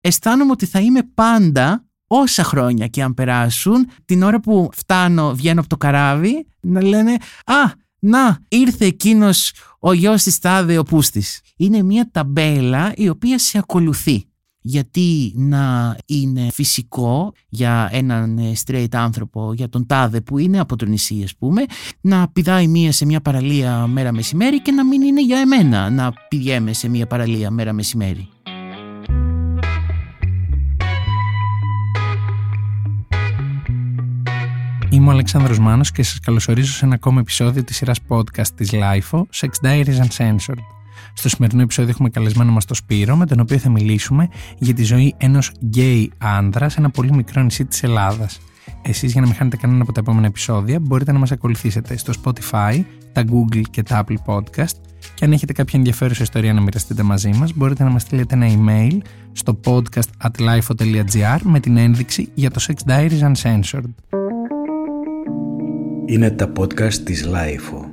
αισθάνομαι ότι θα είμαι πάντα όσα χρόνια και αν περάσουν, την ώρα που φτάνω, βγαίνω από το καράβι, να λένε «Α, να, ήρθε εκείνος ο γιος της τάδε ο πούστης». Είναι μια ταμπέλα η οποία σε ακολουθεί. Γιατί να είναι φυσικό για έναν straight άνθρωπο, για τον τάδε που είναι από το νησί ας πούμε, να πηδάει μία σε μια παραλία μέρα μεσημέρι και να μην είναι για εμένα να πηγαίνουμε σε μια παραλία μέρα μεσημέρι. Είμαι ο Αλεξάνδρος Μάνος και σας καλωσορίζω σε ένα ακόμα επεισόδιο της σειράς podcast της LIFO, Sex Diaries Uncensored. Στο σημερινό επεισόδιο έχουμε καλεσμένο μας το Σπύρο, με τον οποίο θα μιλήσουμε για τη ζωή ενός γκέι άνδρα σε ένα πολύ μικρό νησί της Ελλάδας. Εσείς για να μην χάνετε κανένα από τα επόμενα επεισόδια μπορείτε να μας ακολουθήσετε στο Spotify, τα Google και τα Apple Podcast και αν έχετε κάποια ενδιαφέρουσα ιστορία να μοιραστείτε μαζί μας μπορείτε να μας στείλετε ένα email στο podcast at με την ένδειξη για το Sex Diaries Uncensored. Είναι τα podcast της Lifeo.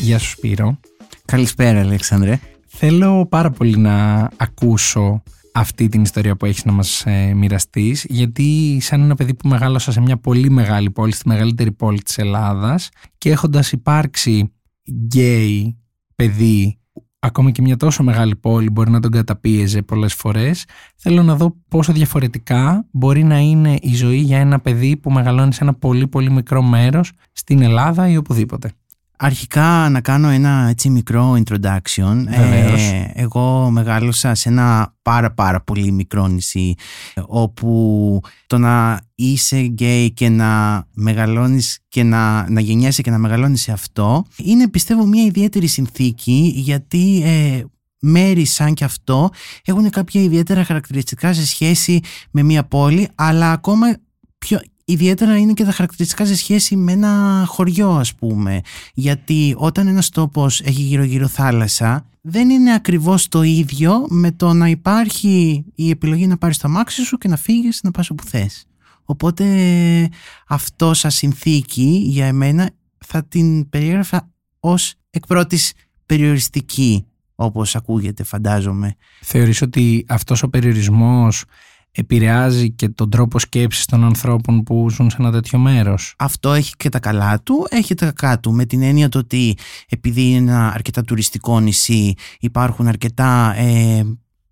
Γεια σου Σπύρο. Καλησπέρα Αλέξανδρε. Θέλω πάρα πολύ να ακούσω αυτή την ιστορία που έχεις να μας ε, μοιραστείς γιατί σαν ένα παιδί που μεγάλωσα σε μια πολύ μεγάλη πόλη, στη μεγαλύτερη πόλη της Ελλάδας και έχοντας υπάρξει γκέι παιδί ακόμη και μια τόσο μεγάλη πόλη μπορεί να τον καταπίεζε πολλές φορές θέλω να δω πόσο διαφορετικά μπορεί να είναι η ζωή για ένα παιδί που μεγαλώνει σε ένα πολύ πολύ μικρό μέρος στην Ελλάδα ή οπουδήποτε. Αρχικά να κάνω ένα έτσι μικρό introduction. Ε, εγώ μεγάλωσα σε ένα πάρα πάρα πολύ μικρό νησί όπου το να είσαι γκέι και να μεγαλώνεις και να, να γεννιέσαι και να μεγαλώνεις σε αυτό είναι πιστεύω μια ιδιαίτερη συνθήκη γιατί ε, μέρη σαν και αυτό έχουν κάποια ιδιαίτερα χαρακτηριστικά σε σχέση με μια πόλη αλλά ακόμα πιο, ιδιαίτερα είναι και τα χαρακτηριστικά σε σχέση με ένα χωριό ας πούμε. Γιατί όταν ένας τόπος έχει γύρω γύρω θάλασσα δεν είναι ακριβώς το ίδιο με το να υπάρχει η επιλογή να πάρεις το αμάξι σου και να φύγεις να πας όπου θες. Οπότε αυτό σαν συνθήκη για εμένα θα την περιέγραφα ως εκ πρώτης περιοριστική όπως ακούγεται φαντάζομαι. Θεωρείς ότι αυτός ο περιορισμός επηρεάζει και τον τρόπο σκέψης των ανθρώπων που ζουν σε ένα τέτοιο μέρος. Αυτό έχει και τα καλά του, έχει τα κακά του με την έννοια το ότι επειδή είναι ένα αρκετά τουριστικό νησί υπάρχουν αρκετά ε,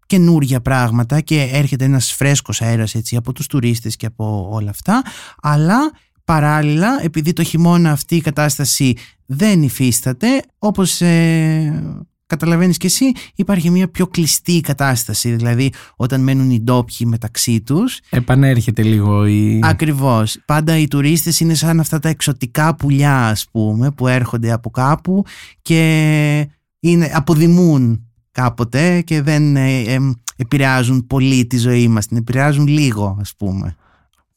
καινούργια πράγματα και έρχεται ένας φρέσκος αέρας έτσι από τους τουρίστες και από όλα αυτά αλλά παράλληλα επειδή το χειμώνα αυτή η κατάσταση δεν υφίσταται όπως ε, καταλαβαίνεις και εσύ υπάρχει μια πιο κλειστή κατάσταση δηλαδή όταν μένουν οι ντόπιοι μεταξύ τους. Επανέρχεται λίγο η... ακριβώς. Πάντα οι τουρίστες είναι σαν αυτά τα εξωτικά πουλιά ας πούμε που έρχονται από κάπου και είναι, αποδημούν κάποτε και δεν ε, ε, επηρεάζουν πολύ τη ζωή μας την επηρεάζουν λίγο ας πούμε.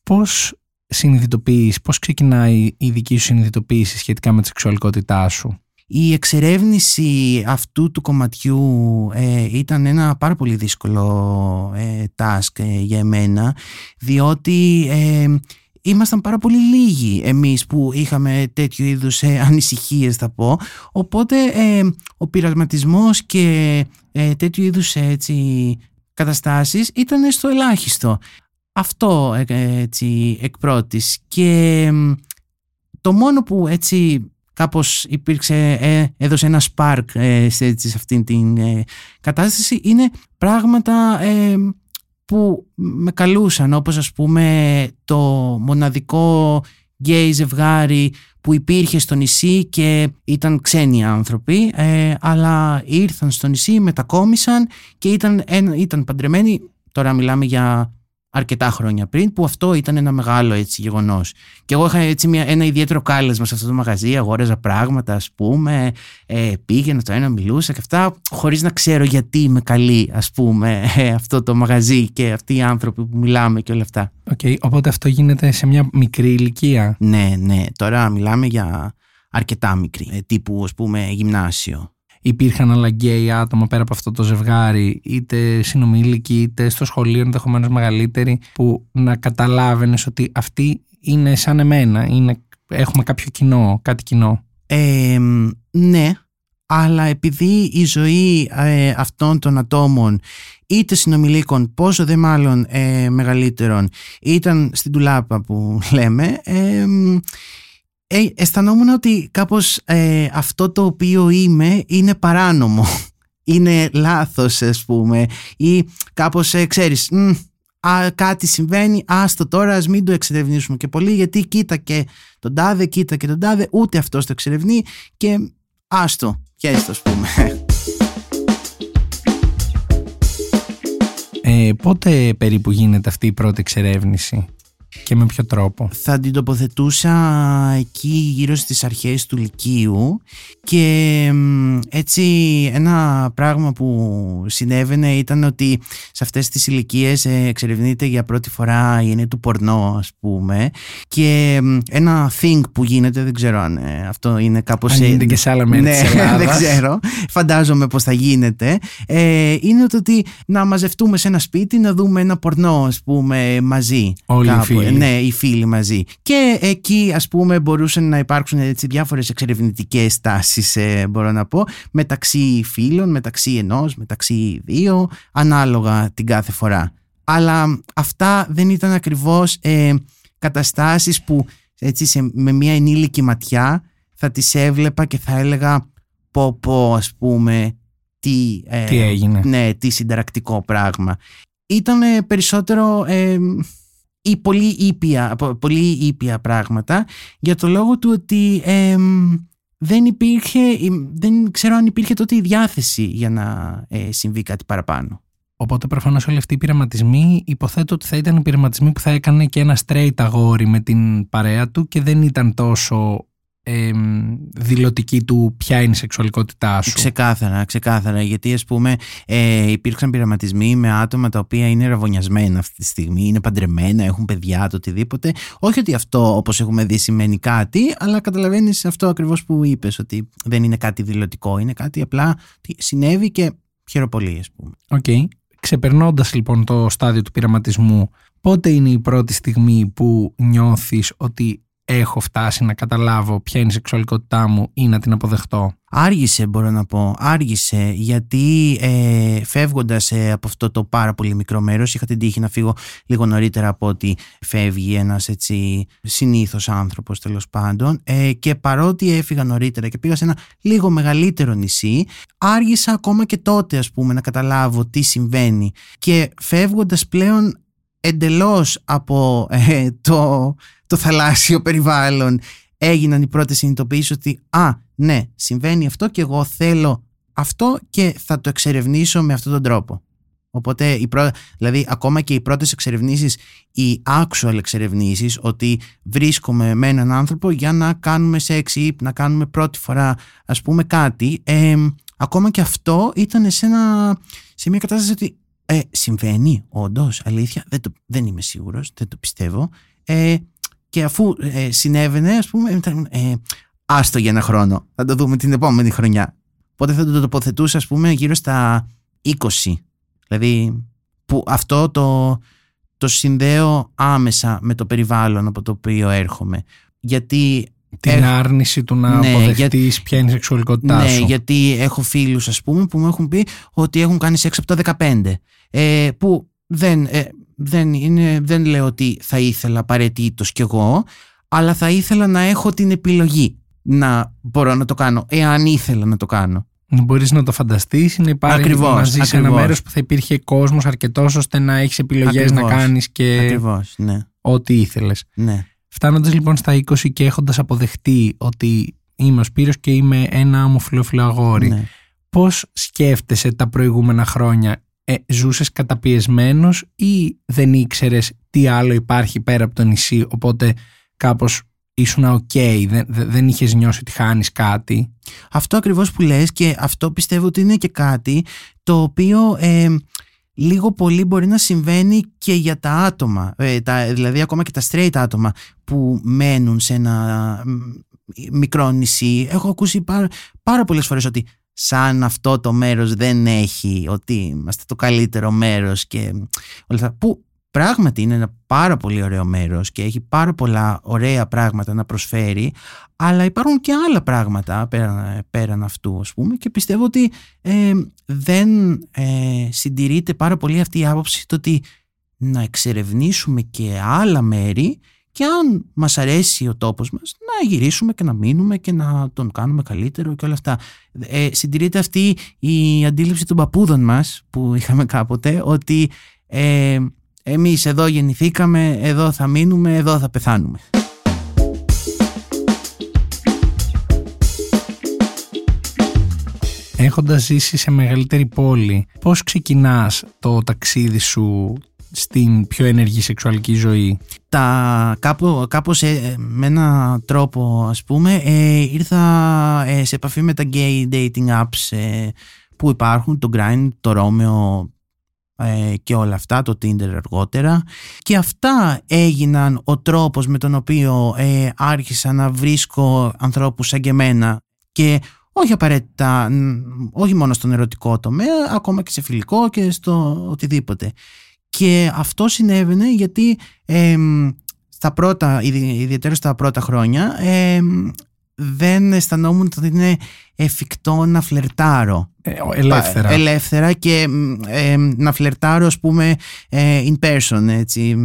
Πώς συνειδητοποιείς, πώς ξεκινάει η δική σου συνειδητοποίηση σχετικά με τη σεξουαλικότητά σου; Η εξερεύνηση αυτού του κομματιού ε, ήταν ένα πάρα πολύ δύσκολο ε, task ε, για εμένα διότι ε, ήμασταν πάρα πολύ λίγοι εμείς που είχαμε τέτοιου είδους ανησυχίες θα πω. Οπότε ο πειρασματισμός και τέτοιου είδους έτσι, καταστάσεις ήταν στο ελάχιστο. Αυτό έτσι εκ πρώτης. Και το μόνο που έτσι κάπως υπήρξε, ε, έδωσε ένα spark ε, σε, σε αυτήν την ε, κατάσταση. Είναι πράγματα ε, που με καλούσαν όπως ας πούμε το μοναδικό γκέι ζευγάρι που υπήρχε στο νησί και ήταν ξένοι άνθρωποι αλλά ήρθαν στο νησί, μετακόμισαν και ήταν, ήταν παντρεμένοι. Τώρα μιλάμε για αρκετά χρόνια πριν, που αυτό ήταν ένα μεγάλο έτσι γεγονός. Και εγώ είχα έτσι μια, ένα ιδιαίτερο κάλεσμα σε αυτό το μαγαζί, αγόραζα πράγματα, ας πούμε, ε, πήγαινα το ένα, μιλούσα και αυτά, χωρίς να ξέρω γιατί με καλεί, ας πούμε, ε, αυτό το μαγαζί και αυτοί οι άνθρωποι που μιλάμε και όλα αυτά. Okay, οπότε αυτό γίνεται σε μια μικρή ηλικία. Ναι, ναι. Τώρα μιλάμε για αρκετά μικρή, ε, τύπου ας πούμε γυμνάσιο υπήρχαν άλλα γκέι άτομα πέρα από αυτό το ζευγάρι, είτε συνομήλικοι, είτε στο σχολείο ενδεχομένως μεγαλύτεροι, που να καταλάβαινες ότι αυτοί είναι σαν εμένα, είναι, έχουμε κάποιο κοινό, κάτι κοινό. Ε, ναι, αλλά επειδή η ζωή ε, αυτών των ατόμων είτε συνομιλίκων πόσο δε μάλλον ε, μεγαλύτερων ήταν στην τουλάπα που λέμε ε, ε, αισθανόμουν ότι κάπως ε, αυτό το οποίο είμαι είναι παράνομο. Είναι λάθος ας πούμε. Ή κάπως ε, ξέρεις α, κάτι συμβαίνει άστο τώρα ας μην το εξερευνήσουμε και πολύ γιατί κοίτα και τον τάδε κοίτα και τον τάδε ούτε αυτός το εξερευνεί και άστο και έστω ας πούμε ε, πότε περίπου γίνεται αυτή η πρώτη εξερεύνηση; Και με ποιο τρόπο; Θα την τοποθετούσα εκεί γύρω στις αρχές του Λυκείου και έτσι ένα πράγμα που συνέβαινε ήταν ότι σε αυτές τις ηλικίες ε, εξερευνείται για πρώτη φορά η έννοια του πορνό ας πούμε και ένα thing που γίνεται, δεν ξέρω αν ε, αυτό είναι κάπως... Αν γίνεται και σε άλλα μέρη ναι, της Ελλάδας. δεν ξέρω, φαντάζομαι πως θα γίνεται ε, είναι το ότι να μαζευτούμε σε ένα σπίτι να δούμε ένα πορνό ας πούμε μαζί Όλοι οι κάπου. φίλοι. Ναι, οι φίλοι μαζί. Και εκεί ας πούμε μπορούσαν να υπάρξουν έτσι διάφορες εξερευνητικές τάσεις ε, μπορώ να πω μεταξύ φίλων, μεταξύ ενός, μεταξύ δύο ανάλογα την κάθε φορά. Αλλά αυτά δεν ήταν ακριβώς ε, καταστάσεις που έτσι σε, με μια ενήλικη ματιά θα τις έβλεπα και θα έλεγα πω πω ας πούμε τι, ε, Τι έγινε. ναι, τι συνταρακτικό πράγμα. Ήταν ε, περισσότερο ε, ή πολύ ήπια, πο- πολύ ήπια πράγματα για το λόγο του ότι ε, δεν υπήρχε, δεν ξέρω αν υπήρχε τότε η διάθεση για να ε, συμβεί κάτι παραπάνω. Οπότε προφανώς όλοι αυτοί οι πειραματισμοί υποθέτω ότι θα ήταν οι πειραματισμοί που θα έκανε και ένα straight αγόρι με την παρέα του και δεν ήταν τόσο εμ, δηλωτική του ποια είναι η σεξουαλικότητά σου. Ξεκάθαρα, ξεκάθαρα. Γιατί ας πούμε ε, υπήρξαν πειραματισμοί με άτομα τα οποία είναι ραβωνιασμένα αυτή τη στιγμή, είναι παντρεμένα, έχουν παιδιά, το οτιδήποτε. Όχι ότι αυτό όπως έχουμε δει σημαίνει κάτι, αλλά καταλαβαίνεις αυτό ακριβώς που είπες, ότι δεν είναι κάτι δηλωτικό, είναι κάτι απλά ότι συνέβη και χαίρω πολύ ας πούμε. Οκ. Ξεπερνώντας λοιπόν το στάδιο του πειραματισμού, πότε είναι η πρώτη στιγμή που νιώθεις ότι έχω φτάσει να καταλάβω ποια είναι η σεξουαλικότητά μου ή να την αποδεχτώ. Άργησε μπορώ να πω, άργησε γιατί ε, φεύγοντας ε, από αυτό το πάρα πολύ μικρό μέρος είχα την τύχη να φύγω λίγο νωρίτερα από ότι φεύγει ένας έτσι συνήθως άνθρωπος τέλος πάντων. Ε, και παρότι έφυγα νωρίτερα και πήγα σε ένα λίγο μεγαλύτερο νησί άργησα ακόμα και τότε ας πούμε να καταλάβω τι συμβαίνει. Και φεύγοντας πλέον εντελώς από ε, το, το θαλάσσιο περιβάλλον έγιναν οι πρώτες συνειδητοποιήσεις ότι α, ναι, συμβαίνει αυτό και εγώ θέλω αυτό και θα το εξερευνήσω με αυτόν τον τρόπο. Οπότε, η πρω... δηλαδή, ακόμα και οι πρώτες εξερευνήσεις, οι actual εξερευνήσεις, ότι βρίσκομαι με έναν άνθρωπο για να κάνουμε σεξ ή να κάνουμε πρώτη φορά, ας πούμε, κάτι, ε, ακόμα και αυτό ήταν σε, ένα, σε μια κατάσταση ότι ε, συμβαίνει, όντως, αλήθεια, δεν, το, δεν είμαι σίγουρος, δεν το πιστεύω. Ε, και αφού ε, συνέβαινε, ας πούμε, ήταν, ε, άστο για ένα χρόνο. Θα το δούμε την επόμενη χρονιά. Οπότε θα το τοποθετούσα, ας πούμε, γύρω στα 20. Δηλαδή, που αυτό το, το συνδέω άμεσα με το περιβάλλον από το οποίο έρχομαι. Γιατί Την Έχ- άρνηση του να Ναι, αποδεχτείς ποια είναι η σεξουαλικότητά ναι, σου. γιατί έχω φίλους ας πούμε που μου έχουν πει ότι έχουν κάνει σεξ από τα 15 ε, που δεν, ε, δεν, είναι, δεν λέω ότι θα ήθελα απαραίτητος κι εγώ αλλά θα ήθελα να έχω την επιλογή να μπορώ να το κάνω εάν ήθελα να το κάνω Να μπορείς να το φανταστείς ή να υπάρχει Ακριβώς, να ζεις σε ένα ακριβώς. μέρος που θα υπήρχε κόσμος αρκετός ώστε να έχεις επιλογές να Ακριβώς. κάνεις και ακριβώς ναι, ό,τι ήθελες. ναι. Φτάνοντας λοιπόν στα 20 και έχοντας αποδεχτεί ότι είμαι ο Σπύρος και είμαι ένα ομοφυλόφιλο αγόρι, ναι. πώς σκέφτεσαι τα προηγούμενα χρόνια, ε, ζούσες καταπιεσμένος ή δεν ήξερες τι άλλο υπάρχει πέρα από το νησί, οπότε κάπως ήσουν οκ, δεν, δεν, δεν είχες νιώσει ότι χάνεις κάτι; Αυτό ακριβώς που λες και αυτό πιστεύω ότι είναι και κάτι το οποίο ε, λίγο πολύ μπορεί να συμβαίνει και για τα άτομα, ε, τα, δηλαδή ακόμα και τα straight άτομα που μένουν σε ένα μ, μικρό νησί. Έχω ακούσει πάρα, πάρα πολλές φορές ότι σαν αυτό το μέρος δεν έχει, ότι είμαστε το καλύτερο μέρος και όλα αυτά. Που πράγματι είναι ένα πάρα πολύ ωραίο μέρος και έχει πάρα πολλά ωραία πράγματα να προσφέρει αλλά υπάρχουν και άλλα πράγματα πέραν, πέραν αυτού ας πούμε και πιστεύω ότι ε, δεν ε, συντηρείται πάρα πολύ αυτή η άποψη το ότι να εξερευνήσουμε και άλλα μέρη και αν μας αρέσει ο τόπος μας να γυρίσουμε και να μείνουμε και να τον κάνουμε καλύτερο και όλα αυτά. Ε, συντηρείται αυτή η αντίληψη των παππούδων μας που είχαμε κάποτε ότι ε, εμείς εδώ γεννηθήκαμε, εδώ θα μείνουμε, εδώ θα πεθάνουμε. Έχοντας ζήσει σε μεγαλύτερη πόλη, πώς ξεκινάς το ταξίδι σου στην πιο ενεργή σεξουαλική ζωή. Τα, κάπου, κάπως ε, με έναν τρόπο ας πούμε ε, ήρθα ε, σε επαφή με τα gay dating apps που υπάρχουν, το Grindr, το Romeo και όλα αυτά, το Tinder αργότερα και αυτά έγιναν ο τρόπος με τον οποίο άρχισα να βρίσκω ανθρώπους σαν και εμένα και όχι απαραίτητα, όχι μόνο στον ερωτικό τομέα, ακόμα και σε φιλικό και στο οτιδήποτε. Και αυτό συνέβαινε γιατί στα πρώτα, ιδιαίτερα στα πρώτα χρόνια, δεν αισθανόμουν ότι είναι εφικτό να φλερτάρω. Ε, ελεύθερα. Ελεύθερα και να φλερτάρω ας πούμε ε, in person έτσι.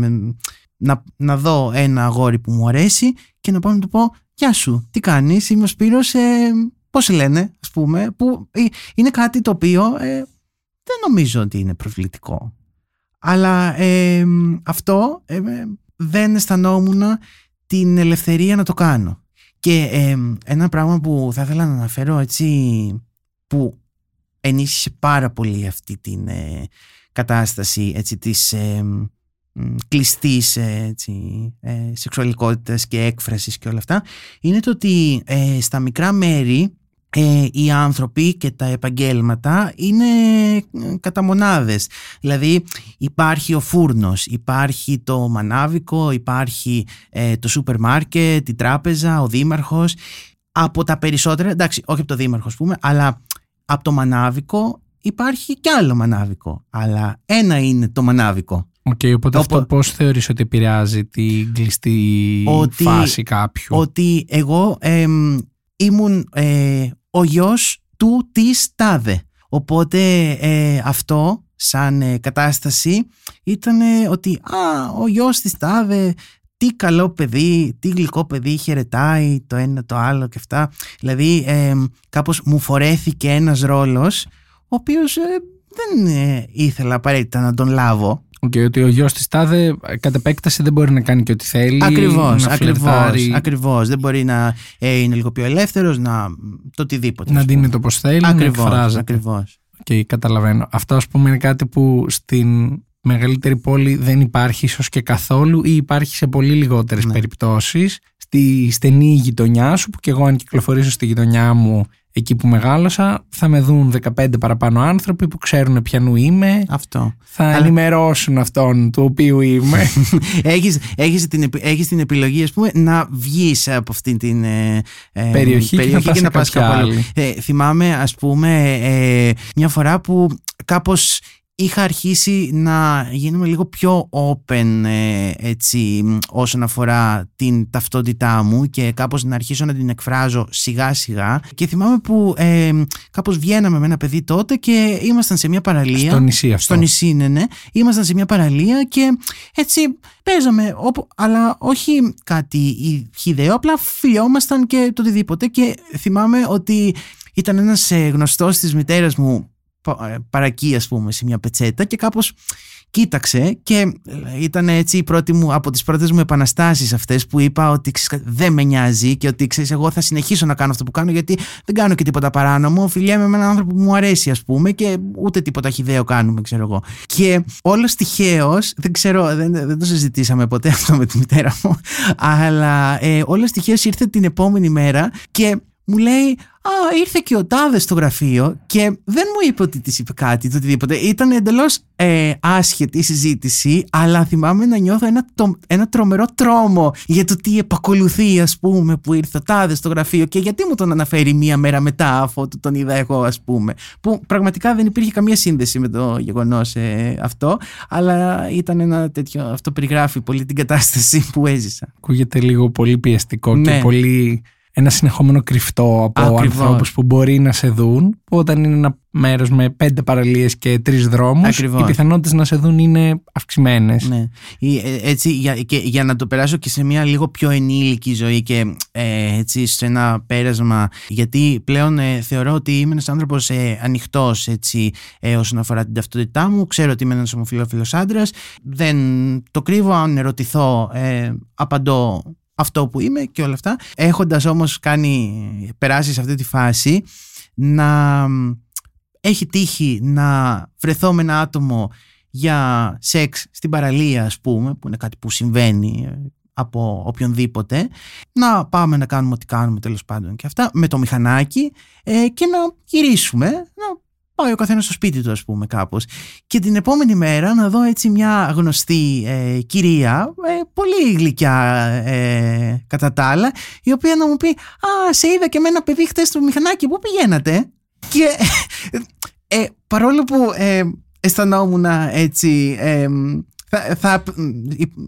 Να, να δω ένα αγόρι που μου αρέσει και να πάω να του πω «Γεια σου, τι κάνεις, είμαι ο Σπύρος, ε, πώς λένε» ας πούμε, που ε, είναι κάτι το οποίο δεν νομίζω ότι είναι προβλητικό. Αλλά αυτό δεν αισθανόμουν την ελευθερία να το κάνω. Και ένα πράγμα που θα ήθελα να αναφέρω έτσι που ενίσχυσε πάρα πολύ αυτή την ε, κατάσταση έτσι, της ε, κλειστής έτσι, ε, σεξουαλικότητας και έκφρασης και όλα αυτά είναι το ότι ε, στα μικρά μέρη ε, οι άνθρωποι και τα επαγγέλματα είναι ε, κατά μονάδες. Δηλαδή υπάρχει ο φούρνος, υπάρχει το μανάβικο, υπάρχει ε, το σούπερ μάρκετ, η τράπεζα, ο δήμαρχος. Από τα περισσότερα, εντάξει όχι από το δήμαρχο πούμε, αλλά από το μανάβικο υπάρχει κι άλλο μανάβικο. Αλλά ένα είναι το μανάβικο. OK, okay, οπότε αυτό πώς θεωρείς ότι επηρεάζει την κλειστή φάση κάποιου; Ότι εγώ ήμουν ε, ο γιος του της τάδε. Οπότε ε, αυτό σαν ε, κατάσταση ήταν ότι α, ο γιος της τάδε τι καλό παιδί, τι γλυκό παιδί χαιρετάει το ένα το άλλο και αυτά. Δηλαδή ε, κάπως μου φορέθηκε ένας ρόλος ο οποίος δεν ήθελα απαραίτητα να τον λάβω. Και ότι ο γιος της Τάδε κατ' επέκταση δεν μπορεί να κάνει και ό,τι θέλει. Ακριβώς. Ακριβώς. Δεν μπορεί να ε, είναι λίγο πιο ελεύθερος, να. το οτιδήποτε. Να δίνει το πώ θέλει. Ακριβώς. Ακριβώς. Και καταλαβαίνω. Αυτό, ας πούμε, είναι κάτι που στην μεγαλύτερη πόλη δεν υπάρχει ίσως και καθόλου ή υπάρχει σε πολύ λιγότερες ναι. περιπτώσεις. Στη στενή γειτονιά σου, που και εγώ αν κυκλοφορήσω στη γειτονιά μου εκεί που μεγάλωσα θα με δουν 15 παραπάνω άνθρωποι που ξέρουν ποιανού είμαι. Αυτό. Θα Αλλά... ενημερώσουν αυτόν του οποίου είμαι. έχεις, έχεις, την, έχεις την επιλογή ας πούμε, να βγεις από αυτή την ε, ε περιοχή, περιοχή και να πας, κάπου άλλο. Ε, θυμάμαι ας πούμε ε, μια φορά που κάπως είχα αρχίσει να γίνουμε λίγο πιο open ε, έτσι όσον αφορά την ταυτότητά μου και κάπως να αρχίσω να την εκφράζω σιγά σιγά και θυμάμαι που ε, κάπως βγαίναμε με ένα παιδί τότε και ήμασταν σε μια παραλία. Στο νησί αυτό. Στο νησί ναι ναι. Ήμασταν σε μια παραλία και έτσι παίζαμε όπου, αλλά όχι κάτι χιδαίο απλά φιλιόμασταν και το οτιδήποτε. Και θυμάμαι ότι ήταν ένας ε, γνωστός της μητέρας μου ε, παρακεί ας πούμε σε μια πετσέτα και κάπως κοίταξε και ήταν έτσι η πρώτη μου, από τις πρώτες μου επαναστάσεις αυτές που είπα ότι δεν με νοιάζει και ότι ξέρεις εγώ θα συνεχίσω να κάνω αυτό που κάνω γιατί δεν κάνω και τίποτα παράνομο, φιλιέμαι με έναν άνθρωπο που μου αρέσει ας πούμε και ούτε τίποτα χιδαίο κάνουμε ξέρω εγώ. Και όλος τυχαίως, δεν ξέρω, δεν, δεν το συζητήσαμε ποτέ αυτό με τη μητέρα μου, αλλά ε, όλος τυχαίως ήρθε την επόμενη μέρα και μου λέει Α, ήρθε και ο Τάδες στο γραφείο και δεν μου είπε ότι της είπε κάτι, το οτιδήποτε. Ήταν εντελώς ε, άσχετη η συζήτηση, αλλά θυμάμαι να νιώθω ένα, το, ένα τρομερό τρόμο για το τι επακολουθεί, ας πούμε, που ήρθε ο Τάδες στο γραφείο και γιατί μου τον αναφέρει μία μέρα μετά, αφού τον είδα εγώ, ας πούμε. Που πραγματικά δεν υπήρχε καμία σύνδεση με το γεγονός ε, αυτό, αλλά ήταν ένα τέτοιο. Αυτό περιγράφει πολύ την κατάσταση που έζησα. Ακούγεται λίγο πολύ πιεστικό και Ναι. πολύ ένα συνεχόμενο κρυφτό από Ακριβώς. ανθρώπους που μπορεί να σε δουν που όταν είναι ένα μέρος με πέντε παραλίες και τρεις δρόμους Ακριβώς. οι πιθανότητες να σε δουν είναι αυξημένες. Ναι. Ή, ε, Έτσι, για, και, για να το περάσω και σε μια λίγο πιο ενήλικη ζωή και ε, έτσι σε ένα πέρασμα γιατί πλέον ε, θεωρώ ότι είμαι ένας άνθρωπος ε, ανοιχτός έτσι, ε, όσον αφορά την ταυτότητά μου ξέρω ότι είμαι ένας ομοφιλόφιλος άντρας δεν το κρύβω αν ερωτηθώ ε, απαντώ αυτό που είμαι και όλα αυτά. Έχοντας όμως κάνει περάσει σε αυτή τη φάση να έχει τύχει να βρεθώ με ένα άτομο για σεξ στην παραλία ας πούμε που είναι κάτι που συμβαίνει ε, από οποιονδήποτε να πάμε να κάνουμε ό,τι κάνουμε τέλος πάντων και αυτά με το μηχανάκι ε, και να γυρίσουμε να πάει ο καθένας στο σπίτι του ας πούμε κάπως. Και την επόμενη μέρα να δω έτσι μια γνωστή ε, κυρία ε, πολύ γλυκιά ε, κατά τα άλλα η οποία να μου πει «Α, σε είδα και με ένα παιδί χτες στο μηχανάκι, πού πηγαίνατε» και ε, παρόλο που ε, αισθανόμουν έτσι ε, θα, θα,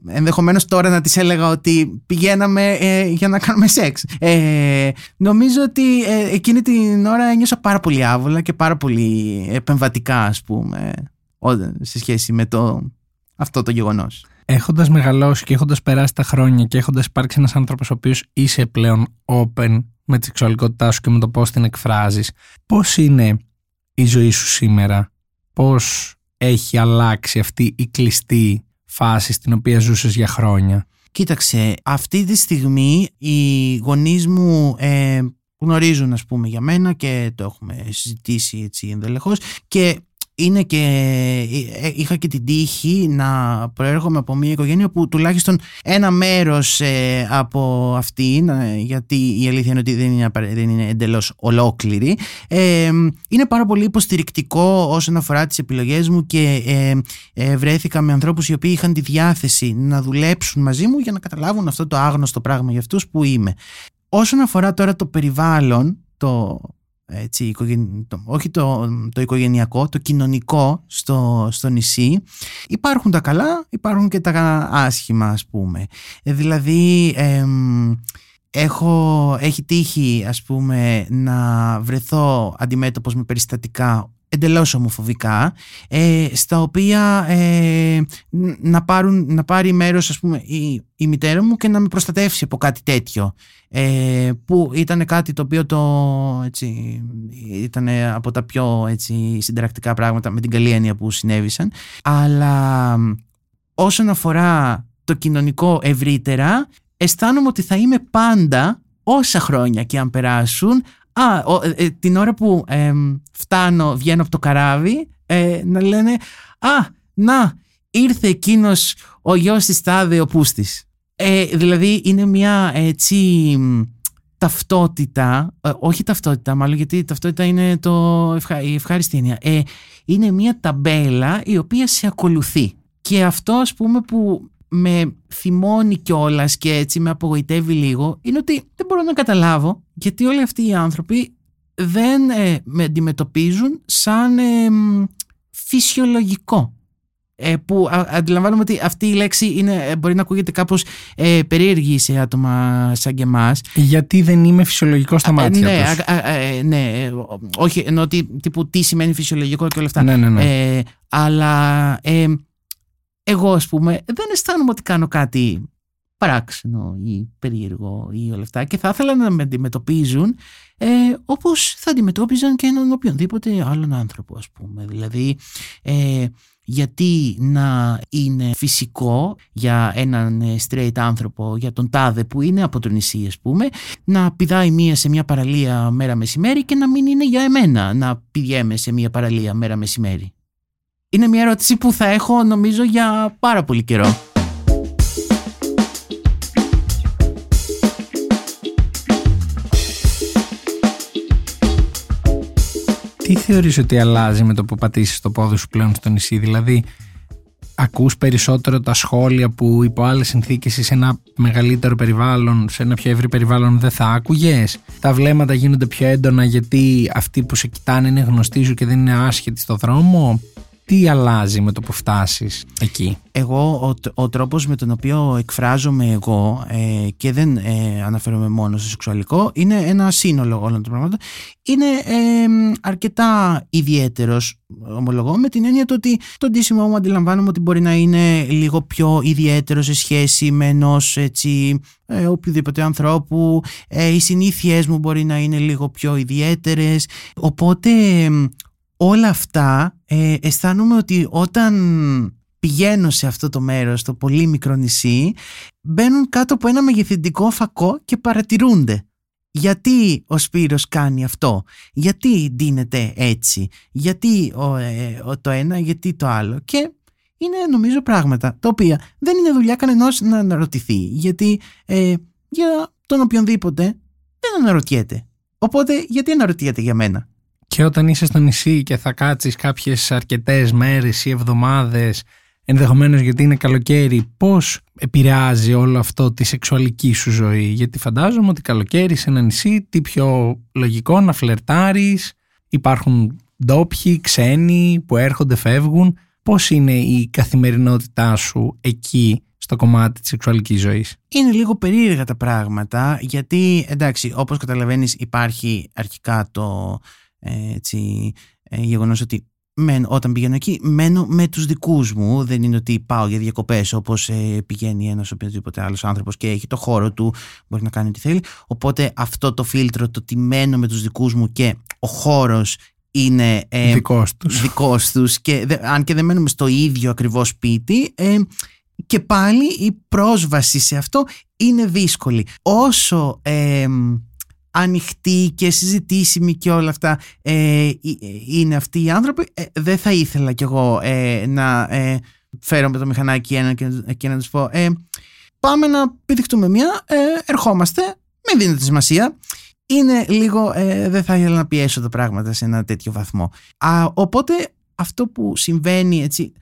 ενδεχομένως τώρα να της έλεγα ότι πηγαίναμε ε, για να κάνουμε σεξ. Ε, νομίζω ότι ε, εκείνη την ώρα ένιωσα πάρα πολύ άβολα και πάρα πολύ επεμβατικά ας πούμε ό- σε σχέση με το, αυτό το γεγονός. Έχοντας μεγαλώσει και έχοντας περάσει τα χρόνια και έχοντας υπάρξει ένας άνθρωπος ο οποίος είσαι πλέον open με τη σεξουαλικότητά σου και με το πώς την εκφράζεις, πώς είναι η ζωή σου σήμερα, πώς έχει αλλάξει αυτή η κλειστή φάση στην οποία ζούσες για χρόνια; Κοίταξε, αυτή τη στιγμή οι γονείς μου ε, γνωρίζουν ας πούμε για μένα και το έχουμε συζητήσει έτσι ενδελεχώς και είναι και ε, είχα και την τύχη να προέρχομαι από μια οικογένεια που τουλάχιστον ένα μέρος ε, από αυτήν ε, γιατί η αλήθεια είναι ότι δεν είναι, απαραί- δεν είναι εντελώς ολόκληρη ε, είναι πάρα πολύ υποστηρικτικό όσον αφορά τις επιλογές μου και ε, ε, βρέθηκα με ανθρώπους οι οποίοι είχαν τη διάθεση να δουλέψουν μαζί μου για να καταλάβουν αυτό το άγνωστο πράγμα για αυτούς που είμαι. Όσον αφορά τώρα το περιβάλλον, το, έτσι, οικογεν- το- όχι το, το οικογενειακό, το κοινωνικό στο, στο νησί, υπάρχουν τα καλά, υπάρχουν και τα άσχημα ας πούμε. Ε, δηλαδή... εμ, Έχω, έχει τύχει ας πούμε να βρεθώ αντιμέτωπος με περιστατικά εντελώς ομοφοβικά ε, στα οποία ε, ν- να, πάρουν, να πάρει μέρος ας πούμε η, η μητέρα μου και να με προστατεύσει από κάτι τέτοιο. Ε, που ήταν κάτι το οποίο το έτσι, ήταν από τα πιο έτσι, συνταρακτικά πράγματα με την καλή έννοια που συνέβησαν. Αλλά όσον αφορά το κοινωνικό ευρύτερα αισθάνομαι ότι θα είμαι πάντα όσα χρόνια και αν περάσουν α, ο- ε, ε, την ώρα που εμ, φτάνω, βγαίνω από το καράβι ε, να λένε «Α, να, ήρθε εκείνος ο γιος της τάδε ο Πούστης». Ε, δηλαδή είναι μια έτσι μ, ταυτότητα, ε, όχι ταυτότητα μάλλον γιατί η ταυτότητα είναι το ευχα- η ευχάριστη έννοια. Ε, είναι μια ταμπέλα η οποία σε ακολουθεί. Και αυτό ας πούμε που με θυμώνει κιόλας και έτσι με απογοητεύει λίγο είναι ότι δεν μπορώ να καταλάβω γιατί όλοι αυτοί οι άνθρωποι δεν ε, με αντιμετωπίζουν σαν ε, μ, φυσιολογικό. Ε, που α, αντιλαμβάνομαι ότι αυτή η λέξη είναι, ε, μπορεί να ακούγεται κάπως ε, περίεργη σε άτομα σαν και εμάς Γιατί δεν είμαι φυσιολογικό στα μάτια ναι, τους. α, α, ε, ναι, ε, ο- όχι εννοώ τι, τύπου τι σημαίνει φυσιολογικό και όλα αυτά. Ναι, ναι, ναι. Ε, αλλά ε, εγώ ας πούμε δεν αισθάνομαι ότι κάνω κάτι παράξενο ή περίεργο ή όλα αυτά και θα ήθελα να με αντιμετωπίζουν ε, όπως θα αντιμετώπιζαν και έναν οποιονδήποτε άλλον άνθρωπο ας πούμε. Δηλαδή ε, γιατί να είναι φυσικό για έναν ε, straight άνθρωπο, για τον τάδε που είναι από το νησί ας πούμε, να πηδάει μία σε μια παραλία μέρα μεσημέρι και να μην είναι για εμένα να πηγαίνουμε σε μια παραλία μέρα μεσημέρι. Είναι μια ερώτηση που θα έχω νομίζω για πάρα πολύ καιρό. Τι θεωρείς ότι αλλάζει με το που πατήσεις το πόδι σου πλέον στο νησί, δηλαδή ακούς περισσότερο τα σχόλια που υπό άλλες συνθήκες σε ένα μεγαλύτερο περιβάλλον, σε ένα πιο ευρύ περιβάλλον δεν θα άκουγες; Τα βλέμματα γίνονται πιο έντονα γιατί αυτοί που σε κοιτάνε είναι γνωστοί σου και δεν είναι άσχετοι στο δρόμο; Τι αλλάζει με το που φτάσεις εκεί; Εγώ, ο, ο τρόπος με τον οποίο εκφράζομαι εγώ ε, και δεν ε, αναφέρομαι μόνο στο σεξουαλικό είναι ένα σύνολο όλων των πραγμάτων. Είναι ε, αρκετά ιδιαίτερος, ομολογώ, με την έννοια του ότι το ντύσιμό μου αντιλαμβάνομαι ότι μπορεί να είναι λίγο πιο ιδιαίτερο σε σχέση με ενός έτσι ε, οποιοδήποτε ανθρώπου. Ε, οι συνήθειές μου μπορεί να είναι λίγο πιο ιδιαίτερες. Οπότε όλα αυτά ε, αισθάνομαι ότι όταν πηγαίνω σε αυτό το μέρος, το πολύ μικρό νησί, μπαίνουν κάτω από ένα μεγεθυντικό φακό και παρατηρούνται. Γιατί ο Σπύρος κάνει αυτό, γιατί ντύνεται έτσι, γιατί ο, ε, το ένα, γιατί το άλλο; Και είναι νομίζω πράγματα τα οποία δεν είναι δουλειά κανενός να αναρωτηθεί, γιατί ε, για τον οποιονδήποτε δεν αναρωτιέται. Οπότε γιατί αναρωτιέται για μένα; Και όταν είσαι στο νησί και θα κάτσεις κάποιες αρκετές μέρες ή εβδομάδες ενδεχομένως γιατί είναι καλοκαίρι, πώς επηρεάζει όλο αυτό τη σεξουαλική σου ζωή; Γιατί φαντάζομαι ότι καλοκαίρι σε ένα νησί τι πιο λογικό να φλερτάρεις, υπάρχουν ντόπιοι, ξένοι που έρχονται, φεύγουν. Πώς είναι η καθημερινότητά σου εκεί στο κομμάτι της σεξουαλικής ζωής; Είναι λίγο περίεργα τα πράγματα γιατί εντάξει όπως καταλαβαίνεις υπάρχει αρχικά το έτσι, ε, γεγονός ότι μεν, όταν πηγαίνω εκεί μένω με τους δικούς μου. Δεν είναι ότι πάω για διακοπές όπως ε, πηγαίνει ένας οποιοδήποτε άλλος άνθρωπος και έχει το χώρο του μπορεί να κάνει ό,τι θέλει. Οπότε αυτό το φίλτρο το ότι μένω με τους δικούς μου και ο χώρος είναι ε, δικός τους, δικός τους και αν και δεν μένουμε στο ίδιο ακριβώς σπίτι ε, και πάλι η πρόσβαση σε αυτό είναι δύσκολη. Όσο ε, ανοιχτή και συζητήσιμη και όλα αυτά ε, ε, είναι αυτοί οι άνθρωποι. Ε, δεν θα ήθελα κι εγώ ε, να φέρω με το μηχανάκι ένα και, και να τους πω πάμε να πηδηχτούμε μία ερχόμαστε μην δίνετε σημασία. Είναι λίγο δεν θα ήθελα να πιέσω τα πράγματα σε ένα τέτοιο βαθμό. Α, οπότε αυτό που συμβαίνει έτσι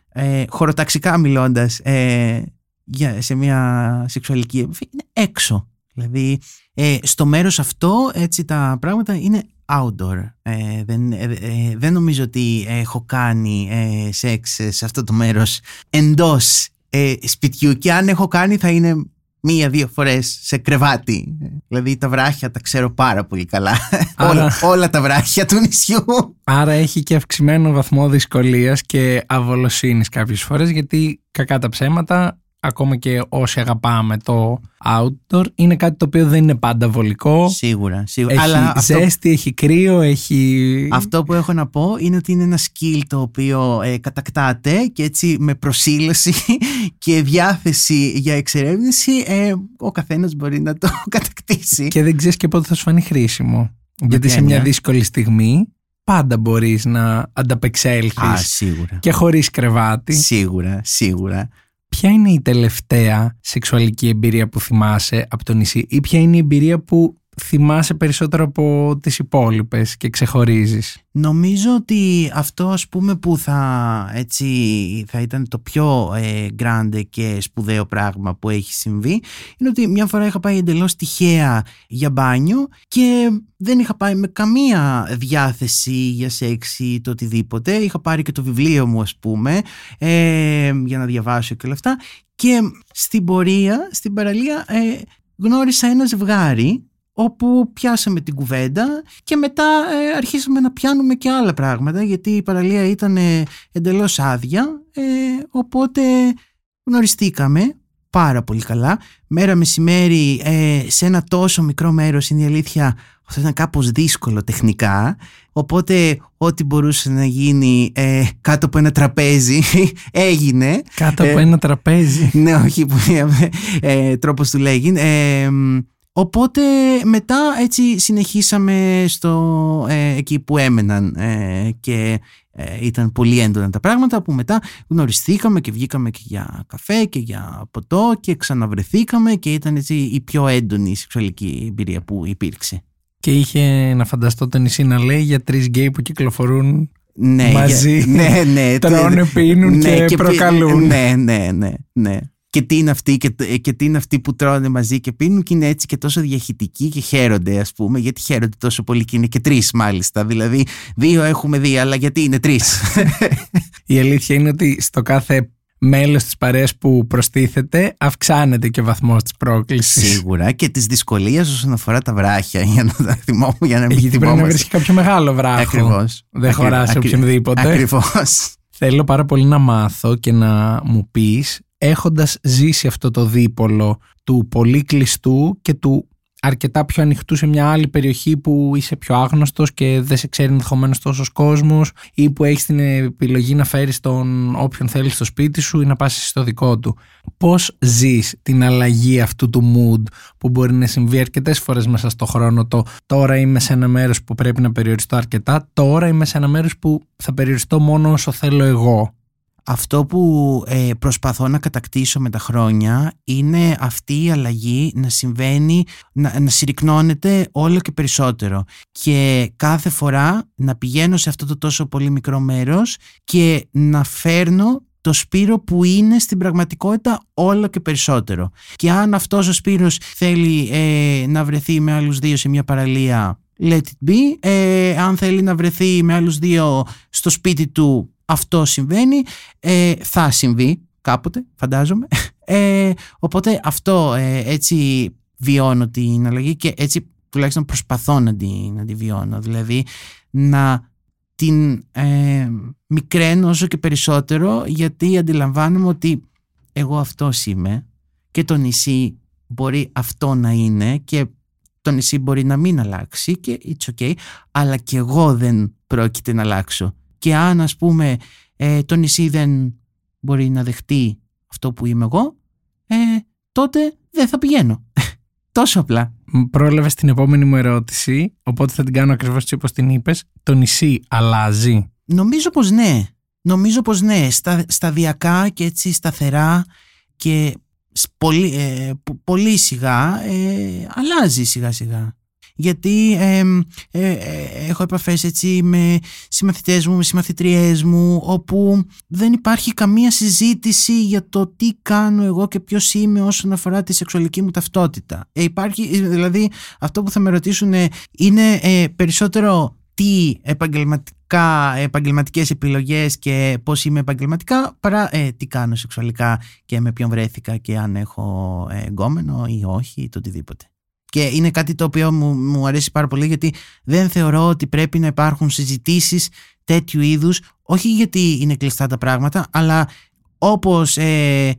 χωροταξικά μιλώντας σε μια σεξουαλική επαφή είναι έξω Δηλαδή ε, στο μέρος αυτό έτσι τα πράγματα είναι outdoor. Ε, δεν, ε, ε, δεν νομίζω ότι έχω κάνει σεξ σε αυτό το μέρος εντός σπιτιού και αν έχω κάνει θα είναι μία-δύο φορές σε κρεβάτι. Δηλαδή τα βράχια τα ξέρω πάρα πολύ καλά. όλα, όλα τα βράχια του νησιού. Άρα έχει και αυξημένο βαθμό δυσκολίας και αβολοσύνης κάποιες φορές γιατί κακά τα ψέματα ακόμα και όσοι αγαπάμε το outdoor, είναι κάτι το οποίο δεν είναι πάντα βολικό. Σίγουρα, σίγουρα. Έχει Αλλά ζέστη, έχει κρύο, έχει... Αυτό που έχω να πω είναι ότι είναι ένα skill το οποίο ε, κατακτάται και έτσι με προσήλωση και διάθεση για εξερεύνηση ε, ο καθένας μπορεί να το κατακτήσει. Και δεν ξέρεις και πότε θα σου φανεί χρήσιμο. Γιατί σε μια δύσκολη στιγμή πάντα μπορείς να ανταπεξέλθεις Α, σίγουρα. και χωρίς κρεβάτι. Σίγουρα, σίγουρα. Ποια είναι η τελευταία σεξουαλική εμπειρία που θυμάσαι από το νησί ή ποια είναι η εμπειρία που θυμάσαι περισσότερο από τις υπόλοιπες και ξεχωρίζεις; Νομίζω ότι αυτό ας πούμε που θα, έτσι, θα ήταν το πιο ε, grande και σπουδαίο πράγμα που έχει συμβεί είναι ότι μια φορά είχα πάει εντελώς τυχαία για μπάνιο και δεν είχα πάει με καμία διάθεση για σεξ ή το οτιδήποτε. Είχα πάρει και το βιβλίο μου ας πούμε ε, για να διαβάσω και όλα αυτά και στην πορεία, στην παραλία ε, γνώρισα ένα ζευγάρι όπου πιάσαμε την κουβέντα και μετά ε, αρχίσαμε να πιάνουμε και άλλα πράγματα γιατί η παραλία ήταν ε, εντελώς άδεια ε, οπότε γνωριστήκαμε πάρα πολύ καλά. Μέρα μεσημέρι ε, σε ένα τόσο μικρό μέρος είναι η αλήθεια αυτό ήταν κάπως δύσκολο τεχνικά οπότε ό,τι μπορούσε να γίνει ε, κάτω από ένα τραπέζι έγινε. Κάτω από ένα τραπέζι. ναι όχι που ε, τρόπος του λέγει Οπότε μετά έτσι συνεχίσαμε στο, ε, εκεί που έμεναν ε, και ε, ήταν πολύ έντονα τα πράγματα που μετά γνωριστήκαμε και βγήκαμε και για καφέ και για ποτό και ξαναβρεθήκαμε και ήταν έτσι η πιο έντονη σεξουαλική εμπειρία που υπήρξε. Και είχε να φανταστώ το νησί να λέει για τρεις γκέι που κυκλοφορούν ναι, μαζί. Για, ναι, ναι, τρώνε, πίνουν ναι, και, και προκαλούν. Ναι, ναι, ναι, ναι. Και τι, είναι αυτοί, και, και τι είναι αυτοί που τρώνε μαζί και πίνουν και είναι έτσι και τόσο διαχειτικοί και χαίρονται ας πούμε γιατί χαίρονται τόσο πολύ και είναι και τρεις μάλιστα δηλαδή δύο έχουμε δει αλλά γιατί είναι τρεις; Η αλήθεια είναι ότι στο κάθε μέλος της παρέας που προστίθεται αυξάνεται και ο βαθμός της πρόκλησης. Σίγουρα και της δυσκολίας όσον αφορά τα βράχια για να τα θυμόμαι για να μην Γιατί πρέπει να βρεις κάποιο μεγάλο βράχο. Ακριβώς. Δεν χωράς σε οποιονδήποτε. Ακριβώς. Θέλω πάρα πολύ να μάθω και να μου πεις έχοντας ζήσει αυτό το δίπολο του πολύ κλειστού και του αρκετά πιο ανοιχτού σε μια άλλη περιοχή που είσαι πιο άγνωστος και δεν σε ξέρει ενδεχομένως τόσος κόσμος ή που έχεις την επιλογή να φέρεις τον όποιον θέλεις στο σπίτι σου ή να πας στο δικό του. Πώς ζεις την αλλαγή αυτού του mood που μπορεί να συμβεί αρκετές φορές μέσα στο χρόνο το τώρα είμαι σε ένα μέρος που πρέπει να περιοριστώ αρκετά, τώρα είμαι σε ένα μέρος που θα περιοριστώ μόνο όσο θέλω εγώ αυτό που ε, προσπαθώ να κατακτήσω με τα χρόνια είναι αυτή η αλλαγή να συμβαίνει, να, να συρρυκνώνεται όλο και περισσότερο και κάθε φορά να πηγαίνω σε αυτό το τόσο πολύ μικρό μέρος και να φέρνω το Σπύρο που είναι στην πραγματικότητα όλο και περισσότερο. Και αν αυτός ο Σπύρος θέλει ε, να βρεθεί με άλλους δύο σε μια παραλία let it be. Ε, αν θέλει να βρεθεί με άλλους δύο στο σπίτι του αυτό συμβαίνει, ε, θα συμβεί κάποτε φαντάζομαι. Ε, οπότε αυτό ε, έτσι βιώνω την αλλαγή και έτσι τουλάχιστον προσπαθώ να τη, να τη βιώνω. Δηλαδή να την ε, μικραίνω όσο και περισσότερο γιατί αντιλαμβάνομαι ότι εγώ αυτό είμαι και το νησί μπορεί αυτό να είναι και το νησί μπορεί να μην αλλάξει και it's okay αλλά και εγώ δεν πρόκειται να αλλάξω και αν ας πούμε ε, το νησί δεν μπορεί να δεχτεί αυτό που είμαι εγώ, ε, τότε δεν θα πηγαίνω. Τόσο απλά. Πρόλαβες την επόμενη μου ερώτηση, οπότε θα την κάνω ακριβώς έτσι όπως την είπες. Το νησί αλλάζει; Νομίζω πως ναι. Νομίζω πως ναι. Στα, σταδιακά και έτσι σταθερά και πολύ, ε, πολύ σιγά ε, αλλάζει σιγά σιγά γιατί ε, ε, έχω επαφές έτσι με συμμαθητές μου, με συμμαθητριές μου όπου δεν υπάρχει καμία συζήτηση για το τι κάνω εγώ και ποιος είμαι όσον αφορά τη σεξουαλική μου ταυτότητα. Ε, υπάρχει, δηλαδή αυτό που θα με ρωτήσουν είναι περισσότερο τι επαγγελματικά, επαγγελματικές επιλογές και πώς είμαι επαγγελματικά παρά τι κάνω σεξουαλικά και με ποιον βρέθηκα και αν έχω εγκόμενο ή όχι ή το οτιδήποτε. Και είναι κάτι το οποίο μου, μου αρέσει πάρα πολύ γιατί δεν θεωρώ ότι πρέπει να υπάρχουν συζητήσεις τέτοιου είδους, όχι γιατί είναι κλειστά τα πράγματα, αλλά όπως ε,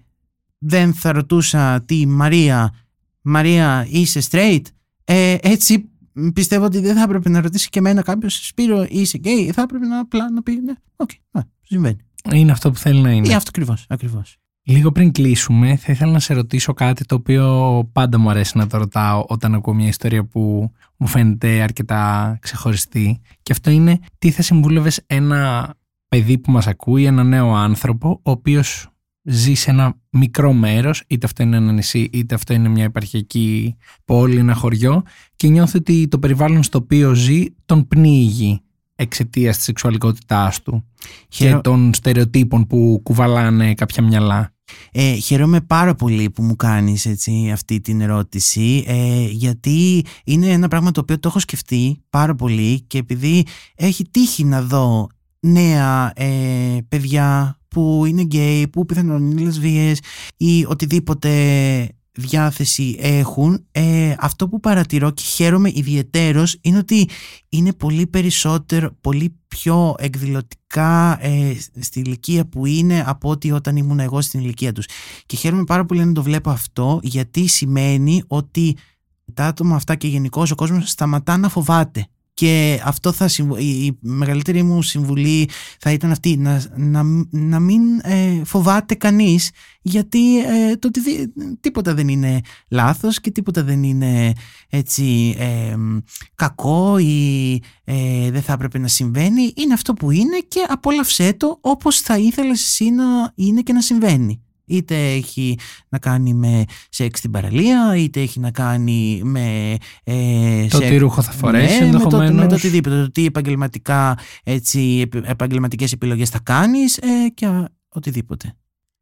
δεν θα ρωτούσα τη Μαρία, Μαρία είσαι straight, ε, έτσι πιστεύω ότι δεν θα έπρεπε να ρωτήσει και εμένα κάποιος Σπύρο είσαι gay, θα έπρεπε να απλά να πει ναι, OK, okay, συμβαίνει. Είναι αυτό που θέλει να είναι. Είναι αυτό ακριβώς, ακριβώς. Λίγο πριν κλείσουμε, θα ήθελα να σε ρωτήσω κάτι το οποίο πάντα μου αρέσει να το ρωτάω όταν ακούω μια ιστορία που μου φαίνεται αρκετά ξεχωριστή. Και αυτό είναι τι θα συμβούλευες ένα παιδί που μας ακούει, ένα νέο άνθρωπο, ο οποίος ζει σε ένα μικρό μέρος, είτε αυτό είναι ένα νησί, είτε αυτό είναι μια επαρχιακή πόλη, ένα χωριό, και νιώθει ότι το περιβάλλον στο οποίο ζει τον πνίγει εξαιτίας της σεξουαλικότητάς του και των στερεοτύπων που κουβαλάνε κάποια μυαλά. Ε, χαίρομαι πάρα πολύ που μου κάνεις έτσι, αυτή την ερώτηση ε, γιατί είναι ένα πράγμα το οποίο το έχω σκεφτεί πάρα πολύ και επειδή έχει τύχει να δω νέα ε, παιδιά που είναι γκέι, που πιθανόν είναι λεσβείες ή οτιδήποτε διάθεση έχουν ε, αυτό που παρατηρώ και χαίρομαι ιδιαιτέρως είναι ότι είναι πολύ περισσότερο πολύ πιο εκδηλωτικά ε, στη ηλικία που είναι από ότι όταν ήμουν εγώ στην ηλικία τους. Και χαίρομαι πάρα πολύ να το βλέπω αυτό γιατί σημαίνει ότι τα άτομα αυτά και γενικώς ο κόσμος σταματά να φοβάται και αυτό θα η μεγαλύτερη μου συμβουλή θα ήταν αυτή να, να, να μην ε, φοβάται κανείς γιατί ε, το τίποτα δεν είναι λάθος και τίποτα δεν είναι έτσι ε, κακό ή ε, δεν θα έπρεπε να συμβαίνει. Είναι αυτό που είναι και απόλαυσέ το όπως θα ήθελες εσύ να είναι και να συμβαίνει Είτε έχει να κάνει με σεξ στην παραλία, είτε έχει να κάνει με. Ε, το τι ρούχο θα φορέσει, ναι, με, το, με το οτιδήποτε. Το τι επαγγελματικά, έτσι, επαγγελματικές επιλογές θα κάνεις ε, και οτιδήποτε.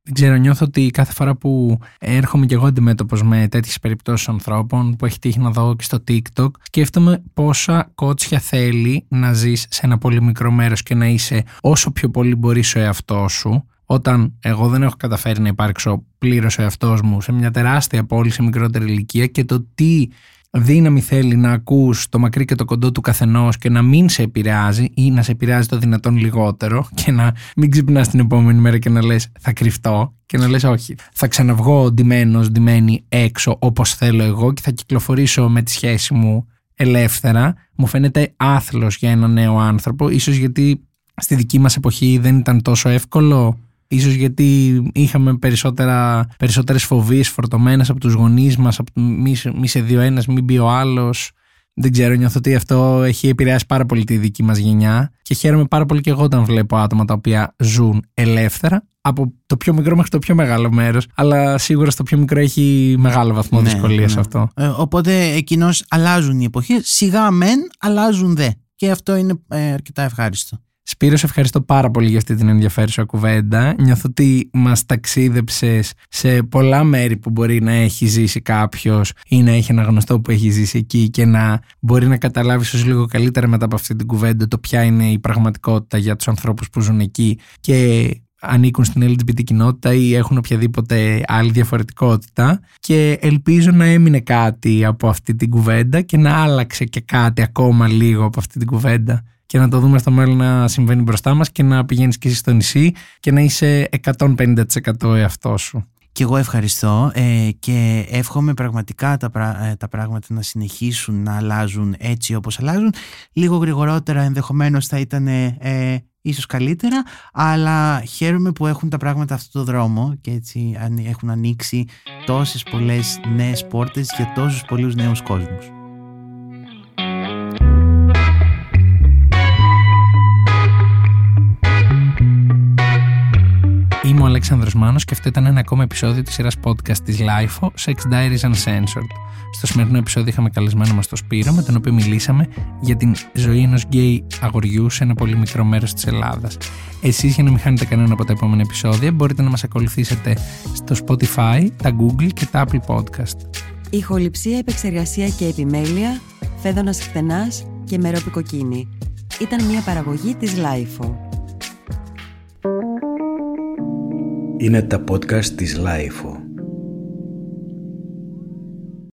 Δεν ξέρω, νιώθω ότι κάθε φορά που έρχομαι και εγώ αντιμέτωπος με τέτοιες περιπτώσεις ανθρώπων που έχει τύχει να δω και στο TikTok, σκέφτομαι πόσα κότσια θέλει να ζεις σε ένα πολύ μικρό μέρος και να είσαι όσο πιο πολύ μπορείς ο εαυτός σου. Όταν εγώ δεν έχω καταφέρει να υπάρξω πλήρως ο εαυτός μου σε μια τεράστια πόλη σε μικρότερη ηλικία και το τι δύναμη θέλει να ακούς το μακρύ και το κοντό του καθενός και να μην σε επηρεάζει ή να σε επηρεάζει το δυνατόν λιγότερο και να μην ξυπνάς την επόμενη μέρα και να λες θα κρυφτώ και να λες όχι θα ξαναβγώ ντυμένος, ντυμένη έξω όπως θέλω εγώ και θα κυκλοφορήσω με τη σχέση μου ελεύθερα μου φαίνεται άθλος για ένα νέο άνθρωπο ίσως γιατί στη δική μας εποχή δεν ήταν τόσο εύκολο Ίσως γιατί είχαμε περισσότερα, περισσότερες φοβίες φορτωμένες από τους γονείς μας, από μη, μη σε δύο ένας, μην μπει ο άλλος. Δεν ξέρω, νιώθω ότι αυτό έχει επηρεάσει πάρα πολύ τη δική μας γενιά και χαίρομαι πάρα πολύ και εγώ όταν βλέπω άτομα τα οποία ζουν ελεύθερα από το πιο μικρό μέχρι το πιο μεγάλο μέρος αλλά σίγουρα στο πιο μικρό έχει μεγάλο βαθμό ναι, δυσκολίας ναι. αυτό. Ε, οπότε εκείνος αλλάζουν οι εποχές, σιγά μεν αλλάζουν δε και αυτό είναι ε, αρκετά ευχάριστο. Σπύρος, σε ευχαριστώ πάρα πολύ για αυτή την ενδιαφέρουσα κουβέντα. Νιώθω ότι μας ταξίδεψες σε πολλά μέρη που μπορεί να έχει ζήσει κάποιος ή να έχει ένα γνωστό που έχει ζήσει εκεί και να μπορεί να καταλάβεις ίσω λίγο καλύτερα μετά από αυτή την κουβέντα το ποια είναι η πραγματικότητα για τους ανθρώπους που ζουν εκεί και ανήκουν στην LGBT κοινότητα ή έχουν οποιαδήποτε άλλη διαφορετικότητα και ελπίζω να έμεινε κάτι από αυτή την κουβέντα και να άλλαξε και κάτι ακόμα λίγο από αυτή την κουβέντα και να το δούμε στο μέλλον να συμβαίνει μπροστά μας και να πηγαίνεις και εσύ στο νησί και να είσαι 150% εαυτός σου. Και εγώ ευχαριστώ ε, και εύχομαι πραγματικά τα, ε, τα πράγματα να συνεχίσουν να αλλάζουν έτσι όπως αλλάζουν. Λίγο γρηγορότερα ενδεχομένως θα ήταν ε, ίσως καλύτερα, αλλά χαίρομαι που έχουν τα πράγματα αυτό το δρόμο και έτσι έχουν ανοίξει τόσες πολλές νέες πόρτες για τόσους πολλούς νέους κόσμους. Είμαι ο Αλέξανδρος Μάνος και αυτό ήταν ένα ακόμα επεισόδιο της σειράς podcast της LIFO, Sex Diaries Uncensored. Στο σημερινό επεισόδιο είχαμε καλεσμένο μας το Σπύρο, με τον οποίο μιλήσαμε για την ζωή ενός γκέι αγοριού σε ένα πολύ μικρό μέρος της Ελλάδας. Εσείς για να μην χάνετε κανένα από τα επόμενα επεισόδια μπορείτε να μας ακολουθήσετε στο Spotify, τα Google και τα Apple Podcast. Ηχοληψία, επεξεργασία και επιμέλεια, φέδωνας χτενάς και μερόπικοκίνη. Ήταν μια παραγωγή της LIFO. Είναι τα podcast της Λάιφο.